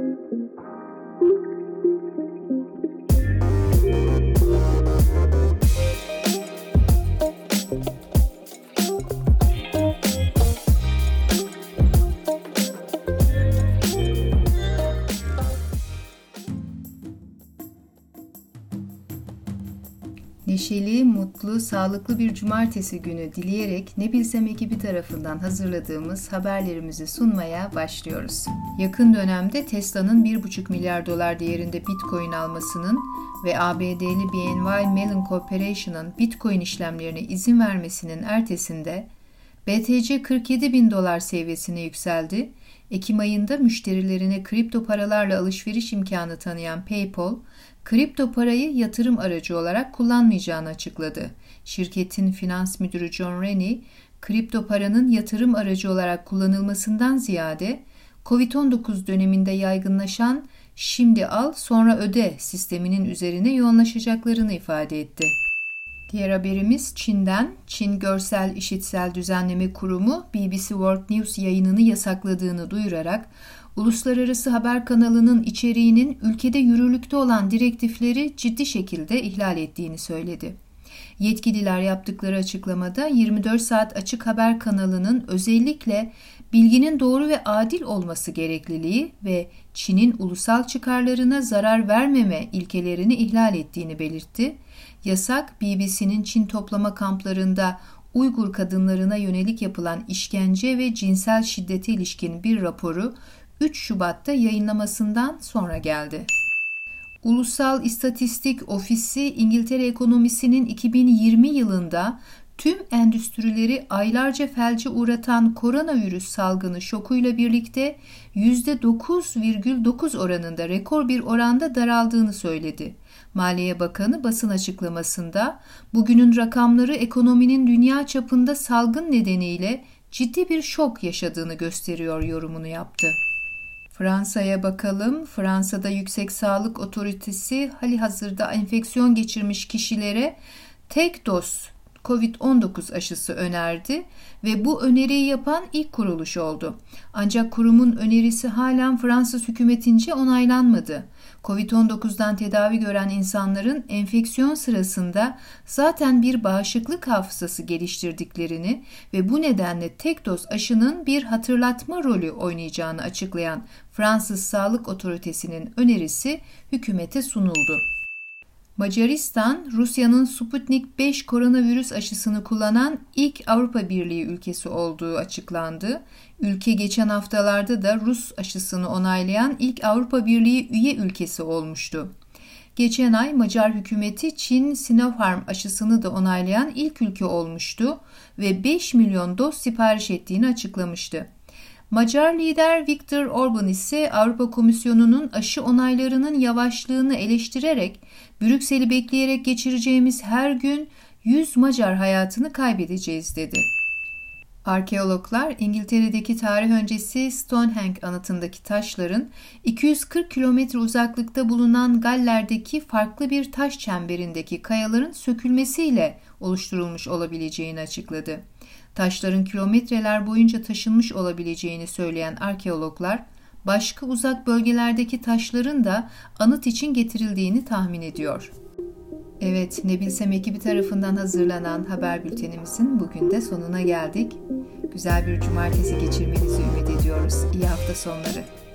thank you neşeli, mutlu, sağlıklı bir cumartesi günü dileyerek Ne Bilsem ekibi tarafından hazırladığımız haberlerimizi sunmaya başlıyoruz. Yakın dönemde Tesla'nın 1,5 milyar dolar değerinde Bitcoin almasının ve ABD'li BNY Mellon Corporation'ın Bitcoin işlemlerine izin vermesinin ertesinde BTC 47 bin dolar seviyesine yükseldi. Ekim ayında müşterilerine kripto paralarla alışveriş imkanı tanıyan PayPal, kripto parayı yatırım aracı olarak kullanmayacağını açıkladı. Şirketin finans müdürü John Rennie, kripto paranın yatırım aracı olarak kullanılmasından ziyade COVID-19 döneminde yaygınlaşan şimdi al sonra öde sisteminin üzerine yoğunlaşacaklarını ifade etti. Diğer haberimiz Çin'den. Çin Görsel İşitsel Düzenleme Kurumu BBC World News yayınını yasakladığını duyurarak uluslararası haber kanalının içeriğinin ülkede yürürlükte olan direktifleri ciddi şekilde ihlal ettiğini söyledi. Yetkililer yaptıkları açıklamada 24 saat açık haber kanalının özellikle bilginin doğru ve adil olması gerekliliği ve Çin'in ulusal çıkarlarına zarar vermeme ilkelerini ihlal ettiğini belirtti. Yasak BBC'nin Çin toplama kamplarında Uygur kadınlarına yönelik yapılan işkence ve cinsel şiddete ilişkin bir raporu 3 Şubat'ta yayınlamasından sonra geldi. Ulusal İstatistik Ofisi İngiltere ekonomisinin 2020 yılında tüm endüstrileri aylarca felce uğratan koronavirüs salgını şokuyla birlikte %9,9 oranında rekor bir oranda daraldığını söyledi. Maliye Bakanı basın açıklamasında bugünün rakamları ekonominin dünya çapında salgın nedeniyle ciddi bir şok yaşadığını gösteriyor yorumunu yaptı. Fransa'ya bakalım. Fransa'da Yüksek Sağlık Otoritesi hali hazırda enfeksiyon geçirmiş kişilere tek doz COVID-19 aşısı önerdi ve bu öneriyi yapan ilk kuruluş oldu. Ancak kurumun önerisi halen Fransız hükümetince onaylanmadı. Covid-19'dan tedavi gören insanların enfeksiyon sırasında zaten bir bağışıklık hafızası geliştirdiklerini ve bu nedenle tek doz aşının bir hatırlatma rolü oynayacağını açıklayan Fransız Sağlık Otoritesi'nin önerisi hükümete sunuldu. Macaristan, Rusya'nın Sputnik 5 koronavirüs aşısını kullanan ilk Avrupa Birliği ülkesi olduğu açıklandı. Ülke geçen haftalarda da Rus aşısını onaylayan ilk Avrupa Birliği üye ülkesi olmuştu. Geçen ay Macar hükümeti Çin Sinopharm aşısını da onaylayan ilk ülke olmuştu ve 5 milyon doz sipariş ettiğini açıklamıştı. Macar lider Viktor Orban ise Avrupa Komisyonu'nun aşı onaylarının yavaşlığını eleştirerek Brüksel'i bekleyerek geçireceğimiz her gün 100 Macar hayatını kaybedeceğiz dedi. Arkeologlar İngiltere'deki tarih öncesi Stonehenge anıtındaki taşların 240 kilometre uzaklıkta bulunan Galler'deki farklı bir taş çemberindeki kayaların sökülmesiyle oluşturulmuş olabileceğini açıkladı. Taşların kilometreler boyunca taşınmış olabileceğini söyleyen arkeologlar, başka uzak bölgelerdeki taşların da anıt için getirildiğini tahmin ediyor. Evet, Ne Bilsem ekibi tarafından hazırlanan haber bültenimizin bugün de sonuna geldik. Güzel bir cumartesi geçirmenizi ümit ediyoruz. İyi hafta sonları.